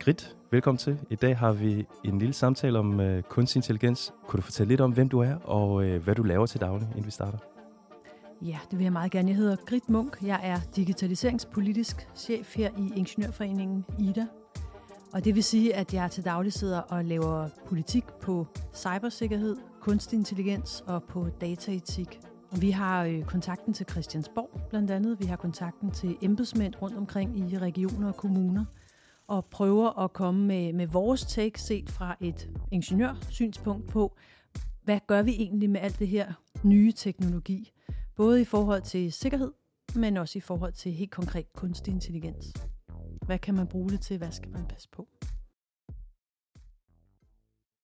Grit, velkommen til. I dag har vi en lille samtale om øh, kunstig intelligens. Kunne du fortælle lidt om, hvem du er og øh, hvad du laver til daglig, inden vi starter? Ja, det vil jeg meget gerne. Jeg hedder Grit Munk. Jeg er digitaliseringspolitisk chef her i Ingeniørforeningen IDA. Og det vil sige, at jeg til daglig sidder og laver politik på cybersikkerhed, kunstig intelligens og på dataetik. Vi har øh, kontakten til Christiansborg blandt andet. Vi har kontakten til embedsmænd rundt omkring i regioner og kommuner og prøver at komme med, med vores take set fra et ingeniørsynspunkt på, hvad gør vi egentlig med alt det her nye teknologi? Både i forhold til sikkerhed, men også i forhold til helt konkret kunstig intelligens. Hvad kan man bruge det til? Hvad skal man passe på?